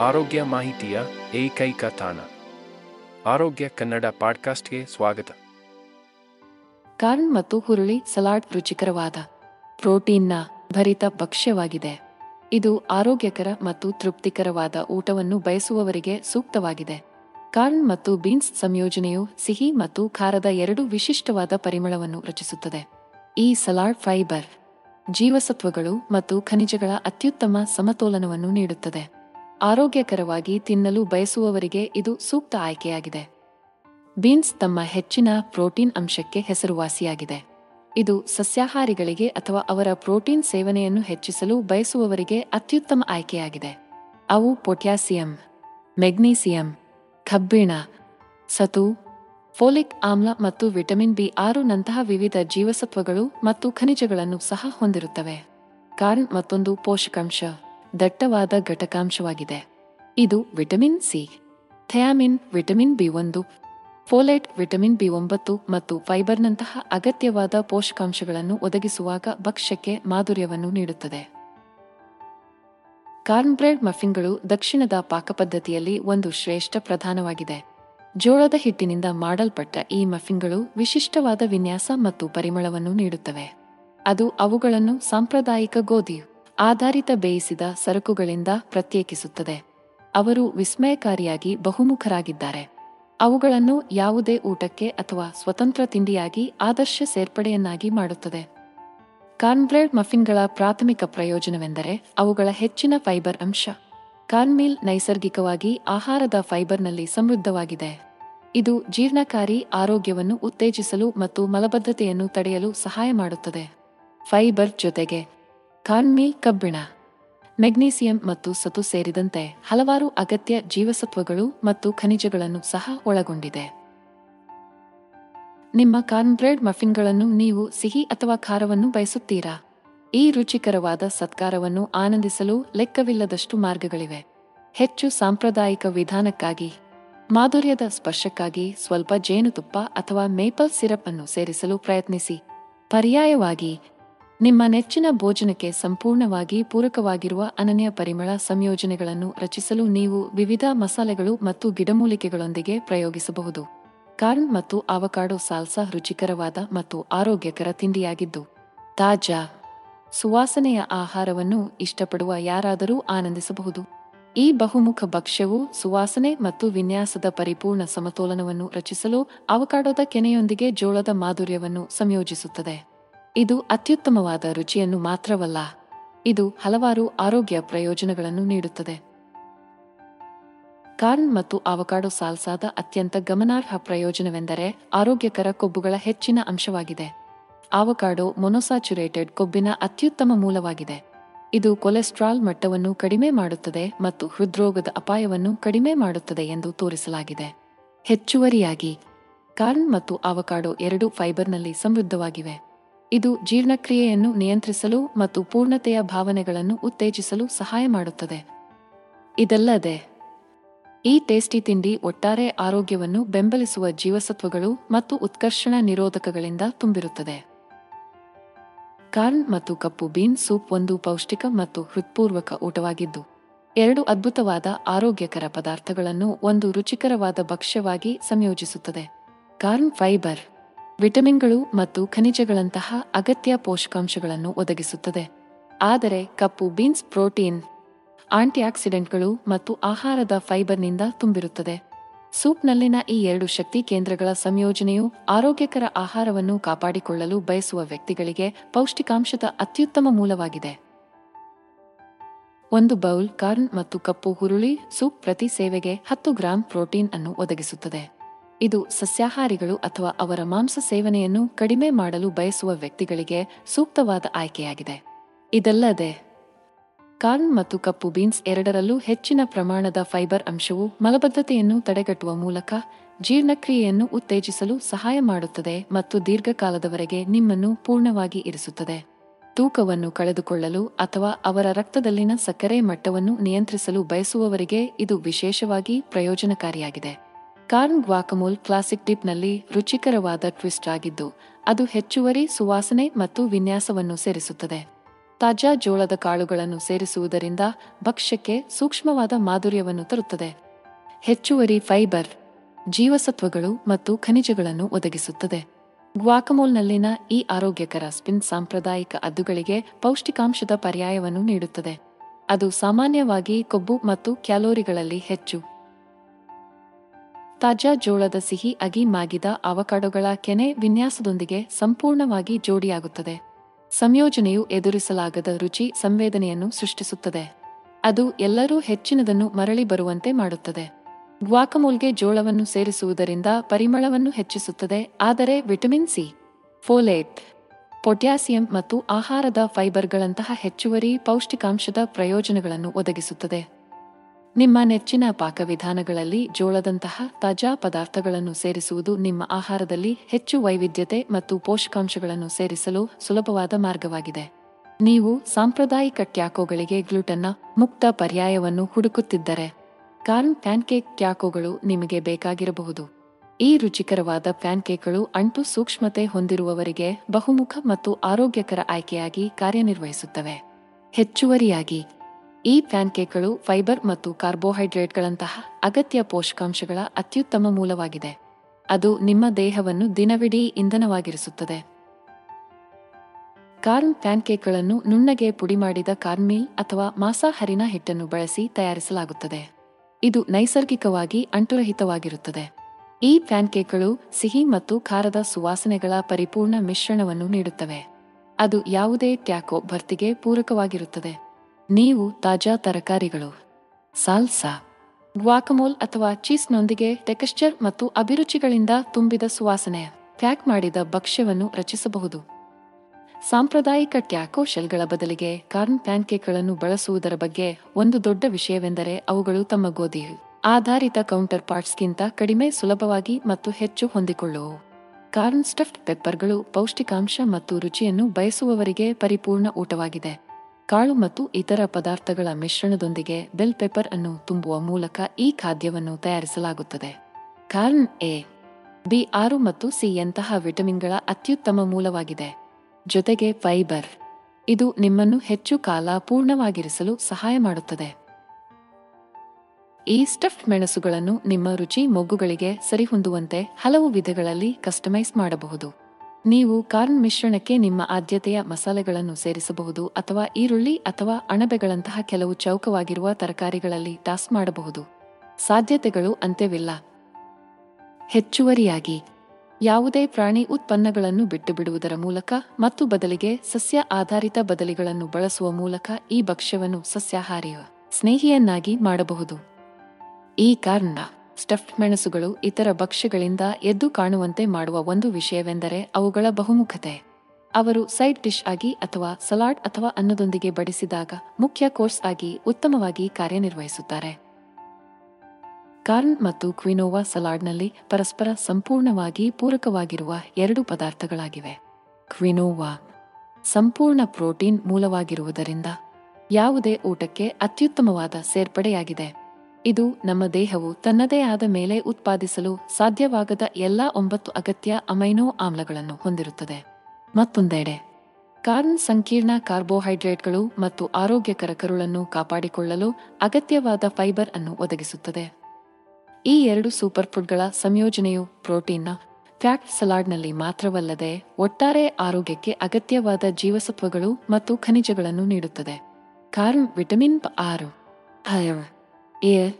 ಆರೋಗ್ಯ ಮಾಹಿತಿಯ ಏಕೈಕ ತಾಣ. ಆರೋಗ್ಯ ಕನ್ನಡ ಪಾಡ್ಕಾಸ್ಟ್ಗೆ ಸ್ವಾಗತ. ಕಾರ್ನ್ ಮತ್ತು ಹುರುಳಿ ಸಲಾಡ್ ರುಚಿಕರವಾದ, ಪ್ರೋಟೀನ್ನ ಭರಿತ ಭಕ್ಷ್ಯವಾಗಿದೆ. ಇದು ಆರೋಗ್ಯಕರ ಮತ್ತು ತೃಪ್ತಿಕರವಾದ ಊಟವನ್ನು ಬಯಸುವವರಿಗೆ ಸೂಕ್ತವಾಗಿದೆ. ಕಾರ್ನ್ ಮತ್ತು ಬೀನ್ಸ್ ಸಂಯೋಜನೆಯು ಸಿಹಿ ಮತ್ತು ಖಾರದ ಎರಡು ವಿಶಿಷ್ಟವಾದ ಪರಿಮಳವನ್ನು ರಚಿಸುತ್ತದೆ. ಈ ಸಲಾಡ್ ಫೈಬರ್ ಜೀವಸತ್ವಗಳು ಮತ್ತು ಖನಿಜಗಳ ಅತ್ಯುತ್ತಮ ಸಮತೋಲನವನ್ನು ನೀಡುತ್ತದೆ. ಆರೋಗ್ಯಕರವಾಗಿ ತಿನ್ನಲು ಬಯಸುವವರಿಗೆ ಇದು ಸೂಕ್ತ ಆಯ್ಕೆಯಾಗಿದೆ. ಬೀನ್ಸ್ ತಮ್ಮ ಹೆಚ್ಚಿನ ಪ್ರೋಟೀನ್ ಅಂಶಕ್ಕೆ ಹೆಸರುವಾಸಿಯಾಗಿದೆ. ಇದು ಸಸ್ಯಾಹಾರಿಗಳಿಗೆ ಅಥವಾ ಅವರ ಪ್ರೋಟೀನ್ ಸೇವನೆಯನ್ನು ಹೆಚ್ಚಿಸಲು ಬಯಸುವವರಿಗೆ ಅತ್ಯುತ್ತಮ ಆಯ್ಕೆಯಾಗಿದೆ. ಅವು ಪೊಟ್ಯಾಸಿಯಂ, ಮೆಗ್ನೀಸಿಯಂ, ಕಬ್ಬಿಣ, ಸತು, ಫೋಲಿಕ್ ಆಮ್ಲ ಮತ್ತು ವಿಟಮಿನ್ ಬಿ ಆರು ನಂತಹ ವಿವಿಧ ಜೀವಸತ್ವಗಳು ಮತ್ತು ಖನಿಜಗಳನ್ನು ಸಹ ಹೊಂದಿರುತ್ತವೆ. ಕಾರ್ನ್ ಮತ್ತೊಂದು ಪೋಷಕಾಂಶ. ದಟ್ಟವಾದ ಘಟಕಾಂಶವಾಗಿದೆ. ಇದು vitamin C, thiamine, vitamin B ಒಂದು, ಫೋಲೇಟ್, ವಿಟಮಿನ್ ಬಿ ಒಂಬತ್ತು ಮತ್ತು ಫೈಬರ್ನಂತಹ ಅಗತ್ಯವಾದ ಪೋಷಕಾಂಶಗಳನ್ನು ಒದಗಿಸುವಾಗ ಭಕ್ಷ್ಯಕ್ಕೆ ಮಾಧುರ್ಯವನ್ನು ನೀಡುತ್ತದೆ. ಕಾರ್ನ್ ಬ್ರೆಡ್ ಮಫಿನ್ಗಳು ದಕ್ಷಿಣದ ಪಾಕಪದ್ಧತಿಯಲ್ಲಿ ಒಂದು ಶ್ರೇಷ್ಠ ಪ್ರಧಾನವಾಗಿದೆ. ಜೋಳದ ಹಿಟ್ಟಿನಿಂದ ಮಾಡಲ್ಪಟ್ಟ ಈ ಮಫಿನ್ಗಳು ವಿಶಿಷ್ಟವಾದ ವಿನ್ಯಾಸ ಮತ್ತು ಪರಿಮಳವನ್ನು ನೀಡುತ್ತವೆ. ಅದು ಅವುಗಳನ್ನು ಸಾಂಪ್ರದಾಯಿಕ ಗೋಧಿ ಆಧಾರಿತ ಬೇಯಿಸಿದ ಸರಕುಗಳಿಂದ ಪ್ರತ್ಯೇಕಿಸುತ್ತದೆ. ಅವರು ವಿಸ್ಮಯಕಾರಿಯಾಗಿ ಬಹುಮುಖರಾಗಿದ್ದಾರೆ. ಅವುಗಳನ್ನು ಯಾವುದೇ ಊಟಕ್ಕೆ ಅಥವಾ ಸ್ವತಂತ್ರ ತಿಂಡಿಯಾಗಿ ಆದರ್ಶ ಸೇರ್ಪಡೆಯನ್ನಾಗಿ ಮಾಡುತ್ತದೆ. ಕಾರ್ನ್ಬ್ರೆಡ್ ಮಫಿನ್ಗಳ ಪ್ರಾಥಮಿಕ ಪ್ರಯೋಜನವೆಂದರೆ ಅವುಗಳ ಹೆಚ್ಚಿನ ಫೈಬರ್ ಅಂಶ. ಕಾರ್ನ್ಮೀಲ್ ನೈಸರ್ಗಿಕವಾಗಿ ಆಹಾರದ ಫೈಬರ್ನಲ್ಲಿ ಸಮೃದ್ಧವಾಗಿದೆ. ಇದು ಜೀರ್ಣಕಾರಿ ಆರೋಗ್ಯವನ್ನು ಉತ್ತೇಜಿಸಲು ಮತ್ತು ಮಲಬದ್ಧತೆಯನ್ನು ತಡೆಯಲು ಸಹಾಯ ಮಾಡುತ್ತದೆ. ಫೈಬರ್ ಜೊತೆಗೆ ಕಾರ್ನ್ಮೀಲ್ ಕಬ್ಬಿಣ. ಮೆಗ್ನೀಸಿಯಂ ಮತ್ತು ಸತು ಸೇರಿದಂತೆ ಹಲವಾರು ಅಗತ್ಯ ಜೀವಸತ್ವಗಳು ಮತ್ತು ಖನಿಜಗಳನ್ನು ಸಹ ಒಳಗೊಂಡಿದೆ. ನಿಮ್ಮ ಕಾರ್ನ್ಬ್ರೆಡ್ ಮಫಿನ್ಗಳನ್ನು ನೀವು ಸಿಹಿ ಅಥವಾ ಖಾರವನ್ನು ಬಯಸುತ್ತೀರಾ? ಈ ರುಚಿಕರವಾದ ಸತ್ಕಾರವನ್ನು ಆನಂದಿಸಲು ಲೆಕ್ಕವಿಲ್ಲದಷ್ಟು ಮಾರ್ಗಗಳಿವೆ. ಹೆಚ್ಚು ಸಾಂಪ್ರದಾಯಿಕ ವಿಧಾನಕ್ಕಾಗಿ, ಮಾಧುರ್ಯದ ಸ್ಪರ್ಶಕ್ಕಾಗಿ ಸ್ವಲ್ಪ ಜೇನುತುಪ್ಪ ಅಥವಾ ಮೇಪಲ್ ಸಿರಪ್ ಅನ್ನು ಸೇರಿಸಲು ಪ್ರಯತ್ನಿಸಿ. ಪರ್ಯಾಯವಾಗಿ ನಿಮ್ಮ ನೆಚ್ಚಿನ ಭೋಜನಕ್ಕೆ ಸಂಪೂರ್ಣವಾಗಿ ಪೂರಕವಾಗಿರುವ ಅನನ್ಯ ಪರಿಮಳ ಸಂಯೋಜನೆಗಳನ್ನು ರಚಿಸಲು ನೀವು ವಿವಿಧ ಮಸಾಲೆಗಳು ಮತ್ತು ಗಿಡಮೂಲಿಕೆಗಳೊಂದಿಗೆ ಪ್ರಯೋಗಿಸಬಹುದು. ಕಾರ್ನ್ ಮತ್ತು ಆವಕಾಡೋ ಸಾಲ್ಸಾ ರುಚಿಕರವಾದ ಮತ್ತು ಆರೋಗ್ಯಕರ ತಿಂಡಿಯಾಗಿದ್ದು, ತಾಜಾ, ಸುವಾಸನೆಯ ಆಹಾರವನ್ನು ಇಷ್ಟಪಡುವ ಯಾರಾದರೂ ಆನಂದಿಸಬಹುದು. ಈ ಬಹುಮುಖ ಭಕ್ಷ್ಯವು ಸುವಾಸನೆ ಮತ್ತು ವಿನ್ಯಾಸದ ಪರಿಪೂರ್ಣ ಸಮತೋಲನವನ್ನು ರಚಿಸಲು ಅವಕಾಡೋದ ಕೆನೆಯೊಂದಿಗೆ ಜೋಳದ ಮಾಧುರ್ಯವನ್ನು ಸಂಯೋಜಿಸುತ್ತದೆ. ಇದು ಅತ್ಯುತ್ತಮವಾದ ರುಚಿಯನ್ನು ಮಾತ್ರವಲ್ಲ, ಇದು ಹಲವಾರು ಆರೋಗ್ಯ ಪ್ರಯೋಜನಗಳನ್ನು ನೀಡುತ್ತದೆ. ಕಾರ್ನ್ ಮತ್ತು ಆವಕಾಡೋ ಸಾಲ್ಸಾದ ಅತ್ಯಂತ ಗಮನಾರ್ಹ ಪ್ರಯೋಜನವೆಂದರೆ ಆರೋಗ್ಯಕರ ಕೊಬ್ಬುಗಳ ಹೆಚ್ಚಿನ ಅಂಶವಾಗಿದೆ. ಆವಕಾಡೋ ಮೊನೊಸಾಚುರೇಟೆಡ್ ಕೊಬ್ಬಿನ ಅತ್ಯುತ್ತಮ ಮೂಲವಾಗಿದೆ. ಇದು ಕೊಲೆಸ್ಟ್ರಾಲ್ ಮಟ್ಟವನ್ನು ಕಡಿಮೆ ಮಾಡುತ್ತದೆ ಮತ್ತು ಹೃದ್ರೋಗದ ಅಪಾಯವನ್ನು ಕಡಿಮೆ ಮಾಡುತ್ತದೆ ಎಂದು ತೋರಿಸಲಾಗಿದೆ. ಹೆಚ್ಚುವರಿಯಾಗಿ, ಕಾರ್ನ್ ಮತ್ತು ಆವಕಾಡೋ ಎರಡು ಫೈಬರ್ನಲ್ಲಿ ಸಮೃದ್ಧವಾಗಿವೆ. ಇದು ಜೀರ್ಣಕ್ರಿಯೆಯನ್ನು ನಿಯಂತ್ರಿಸಲು ಮತ್ತು ಪೂರ್ಣತೆಯ ಭಾವನೆಗಳನ್ನು ಉತ್ತೇಜಿಸಲು ಸಹಾಯ ಮಾಡುತ್ತದೆ. ಇದಲ್ಲದೆ, ಈ ಟೇಸ್ಟಿ ತಿಂಡಿ ಒಟ್ಟಾರೆ ಆರೋಗ್ಯವನ್ನು ಬೆಂಬಲಿಸುವ ಜೀವಸತ್ವಗಳು ಮತ್ತು ಉತ್ಕರ್ಷಣ ನಿರೋಧಕಗಳಿಂದ ತುಂಬಿರುತ್ತದೆ. ಕಾರ್ನ್ ಮತ್ತು ಕಪ್ಪು ಬೀನ್ ಸೂಪ್ ಒಂದು ಪೌಷ್ಟಿಕ ಮತ್ತು ಹೃತ್ಪೂರ್ವಕ ಊಟವಾಗಿದ್ದು, ಎರಡು ಅದ್ಭುತವಾದ ಆರೋಗ್ಯಕರ ಪದಾರ್ಥಗಳನ್ನು ಒಂದು ರುಚಿಕರವಾದ ಭಕ್ಷ್ಯವಾಗಿ ಸಂಯೋಜಿಸುತ್ತದೆ. ಕಾರ್ನ್ ಫೈಬರ್ ವಿಟಮಿನ್ಗಳು ಮತ್ತು ಖನಿಜಗಳಂತಹ ಅಗತ್ಯ ಪೋಷಕಾಂಶಗಳನ್ನು ಒದಗಿಸುತ್ತದೆ. ಆದರೆ ಕಪ್ಪು ಬೀನ್ಸ್ ಪ್ರೋಟೀನ್, ಆಂಟಿಆಕ್ಸಿಡೆಂಟ್ಗಳು ಮತ್ತು ಆಹಾರದ ಫೈಬರ್ನಿಂದ ತುಂಬಿರುತ್ತದೆ. ಸೂಪ್ನಲ್ಲಿನ ಈ ಎರಡು ಶಕ್ತಿ ಕೇಂದ್ರಗಳ ಸಂಯೋಜನೆಯು ಆರೋಗ್ಯಕರ ಆಹಾರವನ್ನು ಕಾಪಾಡಿಕೊಳ್ಳಲು ಬಯಸುವ ವ್ಯಕ್ತಿಗಳಿಗೆ ಪೌಷ್ಟಿಕಾಂಶದ ಅತ್ಯುತ್ತಮ ಮೂಲವಾಗಿದೆ. ಒಂದು ಬೌಲ್ ಕಾರ್ನ್ ಮತ್ತು ಕಪ್ಪು ಹುರುಳಿ ಸೂಪ್ ಪ್ರತಿ ಸೇವೆಗೆ ಹತ್ತು ಗ್ರಾಂ ಪ್ರೋಟೀನ್ ಅನ್ನು ಒದಗಿಸುತ್ತದೆ. ಇದು ಸಸ್ಯಾಹಾರಿಗಳು ಅಥವಾ ಅವರ ಮಾಂಸ ಸೇವನೆಯನ್ನು ಕಡಿಮೆ ಮಾಡಲು ಬಯಸುವ ವ್ಯಕ್ತಿಗಳಿಗೆ ಸೂಕ್ತವಾದ ಆಯ್ಕೆಯಾಗಿದೆ. ಇದಲ್ಲದೆ, ಕಾರ್ನ್ ಮತ್ತು ಕಪ್ಪು ಬೀನ್ಸ್ ಎರಡರಲ್ಲೂ ಹೆಚ್ಚಿನ ಪ್ರಮಾಣದ ಫೈಬರ್ ಅಂಶವು ಮಲಬದ್ಧತೆಯನ್ನು ತಡೆಗಟ್ಟುವ ಮೂಲಕ ಜೀರ್ಣಕ್ರಿಯೆಯನ್ನು ಉತ್ತೇಜಿಸಲು ಸಹಾಯ ಮಾಡುತ್ತದೆ ಮತ್ತು ದೀರ್ಘಕಾಲದವರೆಗೆ ನಿಮ್ಮನ್ನು ಪೂರ್ಣವಾಗಿ ಇರಿಸುತ್ತದೆ. ತೂಕವನ್ನು ಕಳೆದುಕೊಳ್ಳಲು ಅಥವಾ ಅವರ ರಕ್ತದಲ್ಲಿನ ಸಕ್ಕರೆ ಮಟ್ಟವನ್ನು ನಿಯಂತ್ರಿಸಲು ಬಯಸುವವರಿಗೆ ಇದು ವಿಶೇಷವಾಗಿ ಪ್ರಯೋಜನಕಾರಿಯಾಗಿದೆ. ಕಾರ್ನ್ ಗ್ವಾಕಮೋಲ್ ಕ್ಲಾಸಿಕ್ ಡಿಪ್ನಲ್ಲಿ ರುಚಿಕರವಾದ ಟ್ವಿಸ್ಟ್ ಆಗಿದ್ದು, ಅದು ಹೆಚ್ಚುವರಿ ಸುವಾಸನೆ ಮತ್ತು ವಿನ್ಯಾಸವನ್ನು ಸೇರಿಸುತ್ತದೆ. ತಾಜಾ ಜೋಳದ ಕಾಳುಗಳನ್ನು ಸೇರಿಸುವುದರಿಂದ ಭಕ್ಷ್ಯಕ್ಕೆ ಸೂಕ್ಷ್ಮವಾದ ಮಾಧುರ್ಯವನ್ನು ತರುತ್ತದೆ. ಹೆಚ್ಚುವರಿ ಫೈಬರ್, ಜೀವಸತ್ವಗಳು ಮತ್ತು ಖನಿಜಗಳನ್ನು ಒದಗಿಸುತ್ತದೆ. ಗ್ವಾಕಮೋಲ್ನಲ್ಲಿನ ಈ ಆರೋಗ್ಯಕರ ಸ್ಪಿನ್ ಸಾಂಪ್ರದಾಯಿಕ ಅದ್ದುಗಳಿಗೆ ಪೌಷ್ಟಿಕಾಂಶದ ಪರ್ಯಾಯವನ್ನು ನೀಡುತ್ತದೆ. ಅದು ಸಾಮಾನ್ಯವಾಗಿ ಕೊಬ್ಬು ಮತ್ತು ಕ್ಯಾಲೋರಿಗಳಲ್ಲಿ ಹೆಚ್ಚು. ತಾಜಾ ಜೋಳದ ಸಿಹಿ ಅಗಿ ಮಾಗಿದ ಅವಕಾಡೊಗಳ ಕೆನೆ ವಿನ್ಯಾಸದೊಂದಿಗೆ ಸಂಪೂರ್ಣವಾಗಿ ಜೋಡಿಯಾಗುತ್ತದೆ. ಸಂಯೋಜನೆಯು ಎದುರಿಸಲಾಗದ ರುಚಿ ಸಂವೇದನೆಯನ್ನು ಸೃಷ್ಟಿಸುತ್ತದೆ. ಅದು ಎಲ್ಲರೂ ಹೆಚ್ಚಿನದನ್ನು ಮರಳಿ ಬರುವಂತೆ ಮಾಡುತ್ತದೆ. ಗ್ವಾಕಮೂಲ್ಗೆ ಜೋಳವನ್ನು ಸೇರಿಸುವುದರಿಂದ ಪರಿಮಳವನ್ನು ಹೆಚ್ಚಿಸುತ್ತದೆ, ಆದರೆ ವಿಟಮಿನ್ ಸಿ, ಫೋಲೇಟ್, ಪೊಟ್ಯಾಸಿಯಂ ಮತ್ತು ಆಹಾರದ ಫೈಬರ್ಗಳಂತಹ ಹೆಚ್ಚುವರಿ ಪೌಷ್ಟಿಕಾಂಶದ ಪ್ರಯೋಜನಗಳನ್ನು ಒದಗಿಸುತ್ತದೆ. ನಿಮ್ಮ ನೆಚ್ಚಿನ ಪಾಕವಿಧಾನಗಳಲ್ಲಿ ಜೋಳದಂತಹ ತಾಜಾ ಪದಾರ್ಥಗಳನ್ನು ಸೇರಿಸುವುದು ನಿಮ್ಮ ಆಹಾರದಲ್ಲಿ ಹೆಚ್ಚು ವೈವಿಧ್ಯತೆ ಮತ್ತು ಪೋಷಕಾಂಶಗಳನ್ನು ಸೇರಿಸಲು ಸುಲಭವಾದ ಮಾರ್ಗವಾಗಿದೆ. ನೀವು ಸಾಂಪ್ರದಾಯಿಕ ಟ್ಯಾಕೋಗಳಿಗೆ ಗ್ಲೂಟನ್ನ ಮುಕ್ತ ಪರ್ಯಾಯವನ್ನು ಹುಡುಕುತ್ತಿದ್ದರೆ, ಕಾರ್ನ್ ಪ್ಯಾನ್ಕೇಕ್ ಟ್ಯಾಕೋಗಳು ನಿಮಗೆ ಬೇಕಾಗಿರಬಹುದು. ಈ ರುಚಿಕರವಾದ ಪ್ಯಾನ್ಕೇಕ್ಗಳು ಅಂಟು ಸೂಕ್ಷ್ಮತೆ ಹೊಂದಿರುವವರಿಗೆ ಬಹುಮುಖ ಮತ್ತು ಆರೋಗ್ಯಕರ ಆಯ್ಕೆಯಾಗಿ ಕಾರ್ಯನಿರ್ವಹಿಸುತ್ತವೆ. ಹೆಚ್ಚುವರಿಯಾಗಿ ಈ ಪ್ಯಾನ್ಕೇಕ್ಗಳು ಫೈಬರ್ ಮತ್ತು ಕಾರ್ಬೋಹೈಡ್ರೇಟ್ಗಳಂತಹ ಅಗತ್ಯ ಪೋಷಕಾಂಶಗಳ ಅತ್ಯುತ್ತಮ ಮೂಲವಾಗಿದೆ. ಅದು ನಿಮ್ಮ ದೇಹವನ್ನು ದಿನವಿಡೀ ಇಂಧನವಾಗಿರಿಸುತ್ತದೆ. ಕಾರ್ನ್ ಪ್ಯಾನ್ಕೇಕ್ಗಳನ್ನು ನುಣ್ಣಗೆ ಪುಡಿ ಮಾಡಿದ ಕಾರ್ನ್ಮೀಲ್ ಅಥವಾ ಮಾಂಸಾಹರಿನ ಹಿಟ್ಟನ್ನು ಬಳಸಿ ತಯಾರಿಸಲಾಗುತ್ತದೆ. ಇದು ನೈಸರ್ಗಿಕವಾಗಿ ಅಂಟುರಹಿತವಾಗಿರುತ್ತದೆ. ಈ ಪ್ಯಾನ್ಕೇಕ್ಗಳು ಸಿಹಿ ಮತ್ತು ಖಾರದ ಸುವಾಸನೆಗಳ ಪರಿಪೂರ್ಣ ಮಿಶ್ರಣವನ್ನು ನೀಡುತ್ತವೆ. ಅದು ಯಾವುದೇ ಟ್ಯಾಕೋ ಭರ್ತಿಗೆ ಪೂರಕವಾಗಿರುತ್ತದೆ. ನೀವು ತಾಜಾ ತರಕಾರಿಗಳು, ಸಾಲ್ಸಾ, ಗ್ವಾಕಮೋಲ್ ಅಥವಾ ಚೀಸ್ನೊಂದಿಗೆ ಟೆಕ್ಸ್ಚರ್ ಮತ್ತು ಅಭಿರುಚಿಗಳಿಂದ ತುಂಬಿದ ಸುವಾಸನೆ, ಪ್ಯಾಕ್ ಮಾಡಿದ ಭಕ್ಷ್ಯವನ್ನು ರಚಿಸಬಹುದು. ಸಾಂಪ್ರದಾಯಿಕ ಟ್ಯಾಕೋ ಶೆಲ್ಗಳ ಬದಲಿಗೆ ಕಾರ್ನ್ ಪ್ಯಾನ್ಕೇಕ್ಗಳನ್ನು ಬಳಸುವುದರ ಬಗ್ಗೆ ಒಂದು ದೊಡ್ಡ ವಿಷಯವೆಂದರೆ ಅವುಗಳು ತಮ್ಮ ಗೋಧಿ ಆಧಾರಿತ ಕೌಂಟರ್ ಪಾರ್ಟ್ಸ್ಗಿಂತ ಕಡಿಮೆ ಸುಲಭವಾಗಿ ಮತ್ತು ಹೆಚ್ಚು ಹೊಂದಿಕೊಳ್ಳುವು ಕಾರ್ನ್ ಸ್ಟಫ್ಡ್ ಪೆಪ್ಪರ್ಗಳು ಪೌಷ್ಟಿಕಾಂಶ ಮತ್ತು ರುಚಿಯನ್ನು ಬಯಸುವವರಿಗೆ ಪರಿಪೂರ್ಣ ಊಟವಾಗಿದೆ. ಕಾಳು ಮತ್ತು ಇತರ ಪದಾರ್ಥಗಳ ಮಿಶ್ರಣದೊಂದಿಗೆ ಬೆಲ್ ಪೆಪ್ಪರ್ ಅನ್ನು ತುಂಬುವ ಮೂಲಕ ಈ ಖಾದ್ಯವನ್ನು ತಯಾರಿಸಲಾಗುತ್ತದೆ. ಕಾರ್ನ್ ಎ, ಬಿ ಆರು ಮತ್ತು ಸಿ ಯಂತಹ ವಿಟಮಿನ್ಗಳ ಅತ್ಯುತ್ತಮ ಮೂಲವಾಗಿದೆ. ಜೊತೆಗೆ ಫೈಬರ್, ಇದು ನಿಮ್ಮನ್ನು ಹೆಚ್ಚು ಕಾಲ ಪೂರ್ಣವಾಗಿರಿಸಲು ಸಹಾಯ ಮಾಡುತ್ತದೆ. ಈ ಸ್ಟಫ್ಡ್ ಮೆಣಸುಗಳನ್ನು ನಿಮ್ಮ ರುಚಿ, ಮೊಗ್ಗುಗಳಿಗೆ ಸರಿಹೊಂದುವಂತೆ ಹಲವು ವಿಧಗಳಲ್ಲಿ ಕಸ್ಟಮೈಸ್ ಮಾಡಬಹುದು. ನೀವು ಕಾರ್ನ್ ಮಿಶ್ರಣಕ್ಕೆ ನಿಮ್ಮ ಆದ್ಯತೆಯ ಮಸಾಲೆಗಳನ್ನು ಸೇರಿಸಬಹುದು ಅಥವಾ ಈರುಳ್ಳಿ ಅಥವಾ ಅಣಬೆಗಳಂತಹ ಕೆಲವು ಚೌಕವಾಗಿರುವ ತರಕಾರಿಗಳಲ್ಲಿ ಟಾಸ್ ಮಾಡಬಹುದು. ಸಾಧ್ಯತೆಗಳು ಅಂತ್ಯವಿಲ್ಲ. ಹೆಚ್ಚುವರಿಯಾಗಿ, ಯಾವುದೇ ಪ್ರಾಣಿ ಉತ್ಪನ್ನಗಳನ್ನು ಬಿಟ್ಟು ಬಿಡುವುದರ ಮೂಲಕ ಮತ್ತು ಬದಲಿಗೆ ಸಸ್ಯ ಆಧಾರಿತ ಬದಲಿಗಳನ್ನು ಬಳಸುವ ಮೂಲಕ ಈ ಭಕ್ಷ್ಯವನ್ನು ಸಸ್ಯಾಹಾರಿಯ ಸ್ನೇಹಿಯನ್ನಾಗಿ ಮಾಡಬಹುದು. ಈ ಕಾರಣ ಸ್ಟಫ್ಡ್ ಮೆಣಸುಗಳು ಇತರ ಭಕ್ಷ್ಯಗಳಿಂದ ಎದ್ದು ಕಾಣುವಂತೆ ಮಾಡುವ ಒಂದು ವಿಷಯವೆಂದರೆ ಅವುಗಳ ಬಹುಮುಖತೆ. ಅವರು ಸೈಡ್ ಡಿಶ್ ಆಗಿ ಅಥವಾ ಸಲಾಡ್ ಅಥವಾ ಅನ್ನದೊಂದಿಗೆ ಬಡಿಸಿದಾಗ ಮುಖ್ಯ ಕೋರ್ಸ್ ಆಗಿ ಉತ್ತಮವಾಗಿ ಕಾರ್ಯನಿರ್ವಹಿಸುತ್ತಾರೆ. ಕಾರ್ನ್ ಮತ್ತು ಕ್ವಿನೋವಾ ಸಲಾಡ್ನಲ್ಲಿ ಪರಸ್ಪರ ಸಂಪೂರ್ಣವಾಗಿ ಪೂರಕವಾಗಿರುವ ಎರಡು ಪದಾರ್ಥಗಳಾಗಿವೆ. ಕ್ವಿನೋವಾ ಸಂಪೂರ್ಣ ಪ್ರೋಟೀನ್ ಮೂಲವಾಗಿರುವುದರಿಂದ ಯಾವುದೇ ಊಟಕ್ಕೆ ಅತ್ಯುತ್ತಮವಾದ ಸೇರ್ಪಡೆಯಾಗಿದೆ. ಇದು ನಮ್ಮ ದೇಹವು ತನ್ನದೇ ಆದ ಮೇಲೆ ಉತ್ಪಾದಿಸಲು ಸಾಧ್ಯವಾಗದ ಎಲ್ಲಾ ಒಂಬತ್ತು ಅಗತ್ಯ ಅಮೈನೋ ಆಮ್ಲಗಳನ್ನು ಹೊಂದಿರುತ್ತದೆ. ಮತ್ತೊಂದೆಡೆ, ಕಾರ್ನ್ ಸಂಕೀರ್ಣ ಕಾರ್ಬೋಹೈಡ್ರೇಟ್ಗಳು ಮತ್ತು ಆರೋಗ್ಯಕರ ಕರುಳನ್ನು ಕಾಪಾಡಿಕೊಳ್ಳಲು ಅಗತ್ಯವಾದ ಫೈಬರ್ ಅನ್ನು ಒದಗಿಸುತ್ತದೆ. ಈ ಎರಡು ಸೂಪರ್ ಫುಡ್ಗಳ ಸಂಯೋಜನೆಯು ಪ್ರೋಟೀನ್ನ ಫ್ಯಾಟ್ ಸಲಾಡ್ನಲ್ಲಿ ಮಾತ್ರವಲ್ಲದೆ ಒಟ್ಟಾರೆ ಆರೋಗ್ಯಕ್ಕೆ ಅಗತ್ಯವಾದ ಜೀವಸತ್ವಗಳು ಮತ್ತು ಖನಿಜಗಳನ್ನು ನೀಡುತ್ತದೆ. ಕಾರ್ನ್ ವಿಟಮಿನ್ ಆರು ಎ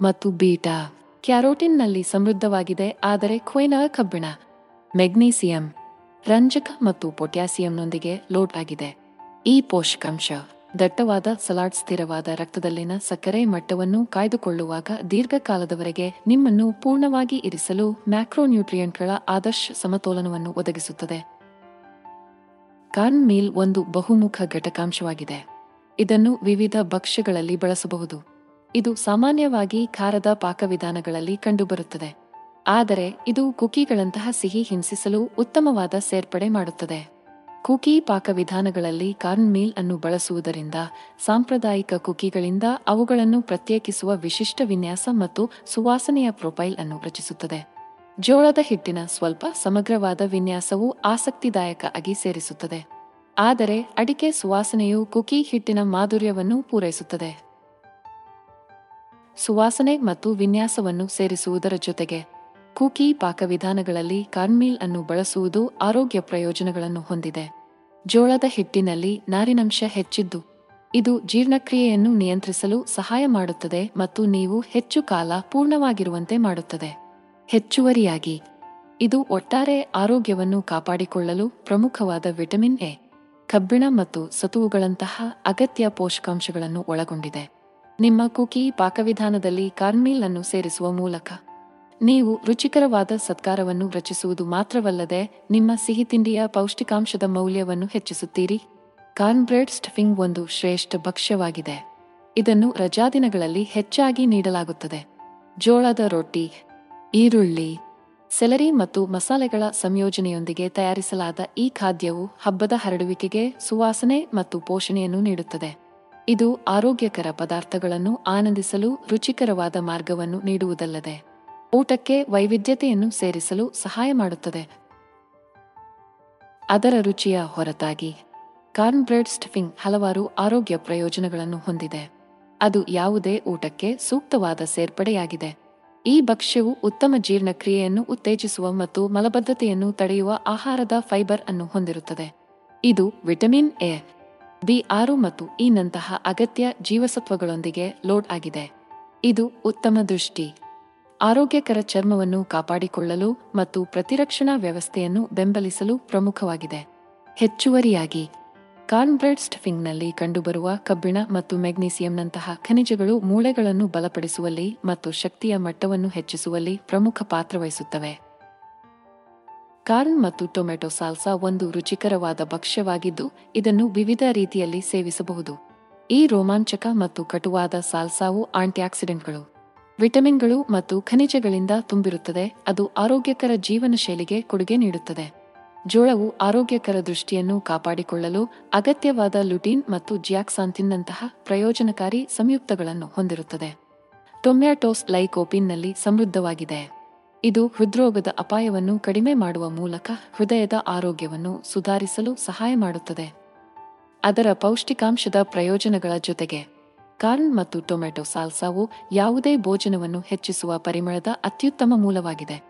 ಮತ್ತು ಬೀಟಾ ಕ್ಯಾರೋಟಿನ್ನಲ್ಲಿ ಸಮೃದ್ಧವಾಗಿದೆ, ಆದರೆ ಕ್ವೈನ ಕಬ್ಬಿಣ, ಮೆಗ್ನೀಸಿಯಂ, ರಂಜಕ ಮತ್ತು ಪೊಟ್ಯಾಸಿಯಂನೊಂದಿಗೆ ಲೋಡ್ ಆಗಿದೆ. ಈ ಪೋಷಕಾಂಶ ದಟ್ಟವಾದ ಸಲಾಡ್ ಸ್ಥಿರವಾದ ರಕ್ತದಲ್ಲಿನ ಸಕ್ಕರೆ ಮಟ್ಟವನ್ನು ಕಾಯ್ದುಕೊಳ್ಳುವಾಗ ದೀರ್ಘಕಾಲದವರೆಗೆ ನಿಮ್ಮನ್ನು ಪೂರ್ಣವಾಗಿ ಇರಿಸಲು ಮ್ಯಾಕ್ರೋನ್ಯೂಟ್ರಿಯೆಂಟ್ಗಳ ಆದರ್ಶ ಸಮತೋಲನವನ್ನು ಒದಗಿಸುತ್ತದೆ. ಕಾರ್ನ್ ಮೀಲ್ ಒಂದು ಬಹುಮುಖ ಘಟಕಾಂಶವಾಗಿದೆ. ಇದನ್ನು ವಿವಿಧ ಭಕ್ಷ್ಯಗಳಲ್ಲಿ ಬಳಸಬಹುದು. ಇದು ಸಾಮಾನ್ಯವಾಗಿ ಖಾರದ ಪಾಕವಿಧಾನಗಳಲ್ಲಿ ಕಂಡುಬರುತ್ತದೆ. ಆದರೆ ಇದು ಕುಕಿಗಳಂತಹ ಸಿಹಿ ಹಿಂಸಿಸಲು ಉತ್ತಮವಾದ ಸೇರ್ಪಡೆ ಮಾಡುತ್ತದೆ. ಕುಕಿ ಪಾಕವಿಧಾನಗಳಲ್ಲಿ ಕಾರ್ನ್ ಮೀಲ್ ಅನ್ನು ಬಳಸುವುದರಿಂದ ಸಾಂಪ್ರದಾಯಿಕ ಕುಕಿಗಳಿಂದ ಅವುಗಳನ್ನು ಪ್ರತ್ಯೇಕಿಸುವ ವಿಶಿಷ್ಟ ವಿನ್ಯಾಸ ಮತ್ತು ಸುವಾಸನೆಯ ಪ್ರೊಫೈಲ್ ಅನ್ನು ರಚಿಸುತ್ತದೆ. ಜೋಳದ ಹಿಟ್ಟಿನ ಸ್ವಲ್ಪ ಸಮಗ್ರವಾದ ವಿನ್ಯಾಸವು ಆಸಕ್ತಿದಾಯಕ ಆಗಿ ಸೇರಿಸುತ್ತದೆ. ಆದರೆ ಅಡಿಕೆ ಸುವಾಸನೆಯು ಕುಕಿ ಹಿಟ್ಟಿನ ಮಾಧುರ್ಯವನ್ನು ಪೂರೈಸುತ್ತದೆ. ಸುವಾಸನೆ ಮತ್ತು ವಿನ್ಯಾಸವನ್ನು ಸೇರಿಸುವುದರ ಜೊತೆಗೆ ಕುಕಿ ಪಾಕವಿಧಾನಗಳಲ್ಲಿ ಕಾರ್ನ್ಮೀಲ್ ಅನ್ನು ಬಳಸುವುದು ಆರೋಗ್ಯ ಪ್ರಯೋಜನಗಳನ್ನು ಹೊಂದಿದೆ. ಜೋಳದ ಹಿಟ್ಟಿನಲ್ಲಿ ನಾರಿನಂಶ ಹೆಚ್ಚಿದ್ದು, ಇದು ಜೀರ್ಣಕ್ರಿಯೆಯನ್ನು ನಿಯಂತ್ರಿಸಲು ಸಹಾಯ ಮಾಡುತ್ತದೆ ಮತ್ತು ನೀವು ಹೆಚ್ಚು ಕಾಲ ಪೂರ್ಣವಾಗಿರುವಂತೆ ಮಾಡುತ್ತದೆ. ಹೆಚ್ಚುವರಿಯಾಗಿ, ಇದು ಒಟ್ಟಾರೆ ಆರೋಗ್ಯವನ್ನು ಕಾಪಾಡಿಕೊಳ್ಳಲು ಪ್ರಮುಖವಾದ ವಿಟಮಿನ್ ಎ, ಕಬ್ಬಿಣ ಮತ್ತು ಸತುವುಗಳಂತಹ ಅಗತ್ಯ ಪೋಷಕಾಂಶಗಳನ್ನು ಒಳಗೊಂಡಿದೆ. ನಿಮ್ಮ ಕುಕಿ ಪಾಕವಿಧಾನದಲ್ಲಿ ಕಾರ್ನ್ಮೀಲ್ ಅನ್ನು ಸೇರಿಸುವ ಮೂಲಕ. ನೀವು ರುಚಿಕರವಾದ ಸತ್ಕಾರವನ್ನು ರಚಿಸುವುದು ಮಾತ್ರವಲ್ಲದೆ ನಿಮ್ಮ ಸಿಹಿ ತಿಂಡಿಯ ಪೌಷ್ಟಿಕಾಂಶದ ಮೌಲ್ಯವನ್ನು ಹೆಚ್ಚಿಸುತ್ತೀರಿ. ಕಾರ್ನ್ ಬ್ರೆಡ್ ಸ್ಟಫಿಂಗ್ ಒಂದು ಶ್ರೇಷ್ಠ ಭಕ್ಷ್ಯವಾಗಿದೆ. ಇದನ್ನು ರಜಾದಿನಗಳಲ್ಲಿ ಹೆಚ್ಚಾಗಿ ನೀಡಲಾಗುತ್ತದೆ. ಜೋಳದ ರೊಟ್ಟಿ, ಈರುಳ್ಳಿ, ಸೆಲರಿ ಮತ್ತು ಮಸಾಲೆಗಳ ಸಂಯೋಜನೆಯೊಂದಿಗೆ ತಯಾರಿಸಲಾದ ಈ ಖಾದ್ಯವು ಹಬ್ಬದ ಹರಡುವಿಕೆಗೆ ಸುವಾಸನೆ ಮತ್ತು ಪೋಷಣೆಯನ್ನು ನೀಡುತ್ತದೆ. ಇದು ಆರೋಗ್ಯಕರ ಪದಾರ್ಥಗಳನ್ನು ಆನಂದಿಸಲು ರುಚಿಕರವಾದ ಮಾರ್ಗವನ್ನು ನೀಡುವುದಲ್ಲದೆ, ಊಟಕ್ಕೆ ವೈವಿಧ್ಯತೆಯನ್ನು ಸೇರಿಸಲು ಸಹಾಯ ಮಾಡುತ್ತದೆ. ಅದರ ರುಚಿಯ ಹೊರತಾಗಿ, ಕಾರ್ನ್ ಬ್ರೆಡ್ ಸ್ಟಫಿಂಗ್ ಹಲವಾರು ಆರೋಗ್ಯ ಪ್ರಯೋಜನಗಳನ್ನು ಹೊಂದಿದೆ. ಅದು ಯಾವುದೇ ಊಟಕ್ಕೆ ಸೂಕ್ತವಾದ ಸೇರ್ಪಡೆಯಾಗಿದೆ. ಈ ಭಕ್ಷ್ಯವು ಉತ್ತಮ ಜೀರ್ಣಕ್ರಿಯೆಯನ್ನು ಉತ್ತೇಜಿಸುವ ಮತ್ತು ಮಲಬದ್ಧತೆಯನ್ನು ತಡೆಯುವ ಆಹಾರದ ಫೈಬರ್ ಅನ್ನು ಹೊಂದಿರುತ್ತದೆ. ಇದು ವಿಟಮಿನ್ ಎ ಬಿ ಆರು ಮತ್ತು ಈ ನಂತಹ ಅಗತ್ಯ ಜೀವಸತ್ವಗಳೊಂದಿಗೆ ಲೋಡ್ ಆಗಿದೆ. ಇದು ಉತ್ತಮ ದೃಷ್ಟಿ. ಆರೋಗ್ಯಕರ ಚರ್ಮವನ್ನು ಕಾಪಾಡಿಕೊಳ್ಳಲು ಮತ್ತು ಪ್ರತಿರಕ್ಷಣಾ ವ್ಯವಸ್ಥೆಯನ್ನು ಬೆಂಬಲಿಸಲು ಪ್ರಮುಖವಾಗಿದೆ. ಹೆಚ್ಚುವರಿಯಾಗಿ ಕಾರ್ನ್ಬ್ರೆಡ್ ಸ್ಟಫಿಂಗ್ನಲ್ಲಿ ಕಂಡುಬರುವ ಕಬ್ಬಿಣ ಮತ್ತು ಮೆಗ್ನೀಸಿಯಂನಂತಹ ಖನಿಜಗಳು ಮೂಳೆಗಳನ್ನು ಬಲಪಡಿಸುವಲ್ಲಿ ಮತ್ತು ಶಕ್ತಿಯ ಮಟ್ಟವನ್ನು ಹೆಚ್ಚಿಸುವಲ್ಲಿ ಪ್ರಮುಖ ಪಾತ್ರ ವಹಿಸುತ್ತವೆ. ಕಾರ್ನ್ ಮತ್ತು ಟೊಮೆಟೊ ಸಾಲ್ಸಾ ಒಂದು ರುಚಿಕರವಾದ ಭಕ್ಷ್ಯವಾಗಿದ್ದು, ಇದನ್ನು ವಿವಿಧ ರೀತಿಯಲ್ಲಿ ಸೇವಿಸಬಹುದು. ಈ ರೋಮಾಂಚಕ ಮತ್ತು ಕಟುವಾದ ಸಾಲ್ಸಾವು ಆಂಟಿಆಕ್ಸಿಡೆಂಟ್ಗಳು. ವಿಟಮಿನ್ಗಳು ಮತ್ತು ಖನಿಜಗಳಿಂದ ತುಂಬಿರುತ್ತದೆ, ಅದು ಆರೋಗ್ಯಕರ ಜೀವನ ಶೈಲಿಗೆ ಕೊಡುಗೆ ನೀಡುತ್ತದೆ. ಜೋಳವು ಆರೋಗ್ಯಕರ ದೃಷ್ಟಿಯನ್ನು ಕಾಪಾಡಿಕೊಳ್ಳಲು ಅಗತ್ಯವಾದ ಲುಟೀನ್ ಮತ್ತು ಜಿಯಾಕ್ಸಾಂತಿನ್ನಂತಹ ಪ್ರಯೋಜನಕಾರಿ ಸಂಯುಕ್ತಗಳನ್ನು ಹೊಂದಿರುತ್ತದೆ. ಟೊಮ್ಯಾಟೋಸ್ ಲೈಕೋಪಿನ್ನಲ್ಲಿ ಸಮೃದ್ಧವಾಗಿದೆ. ಇದು ಹೃದ್ರೋಗದ ಅಪಾಯವನ್ನು ಕಡಿಮೆ ಮಾಡುವ ಮೂಲಕ ಹೃದಯದ ಆರೋಗ್ಯವನ್ನು ಸುಧಾರಿಸಲು ಸಹಾಯ ಮಾಡುತ್ತದೆ. ಅದರ ಪೌಷ್ಟಿಕಾಂಶದ ಪ್ರಯೋಜನಗಳ ಜೊತೆಗೆ ಕಾರ್ನ್ ಮತ್ತು ಟೊಮೆಟೊ ಸಾಲ್ಸಾವು ಯಾವುದೇ ಭೋಜನವನ್ನು ಹೆಚ್ಚಿಸುವ ಪರಿಮಳದ ಅತ್ಯುತ್ತಮ ಮೂಲವಾಗಿದೆ.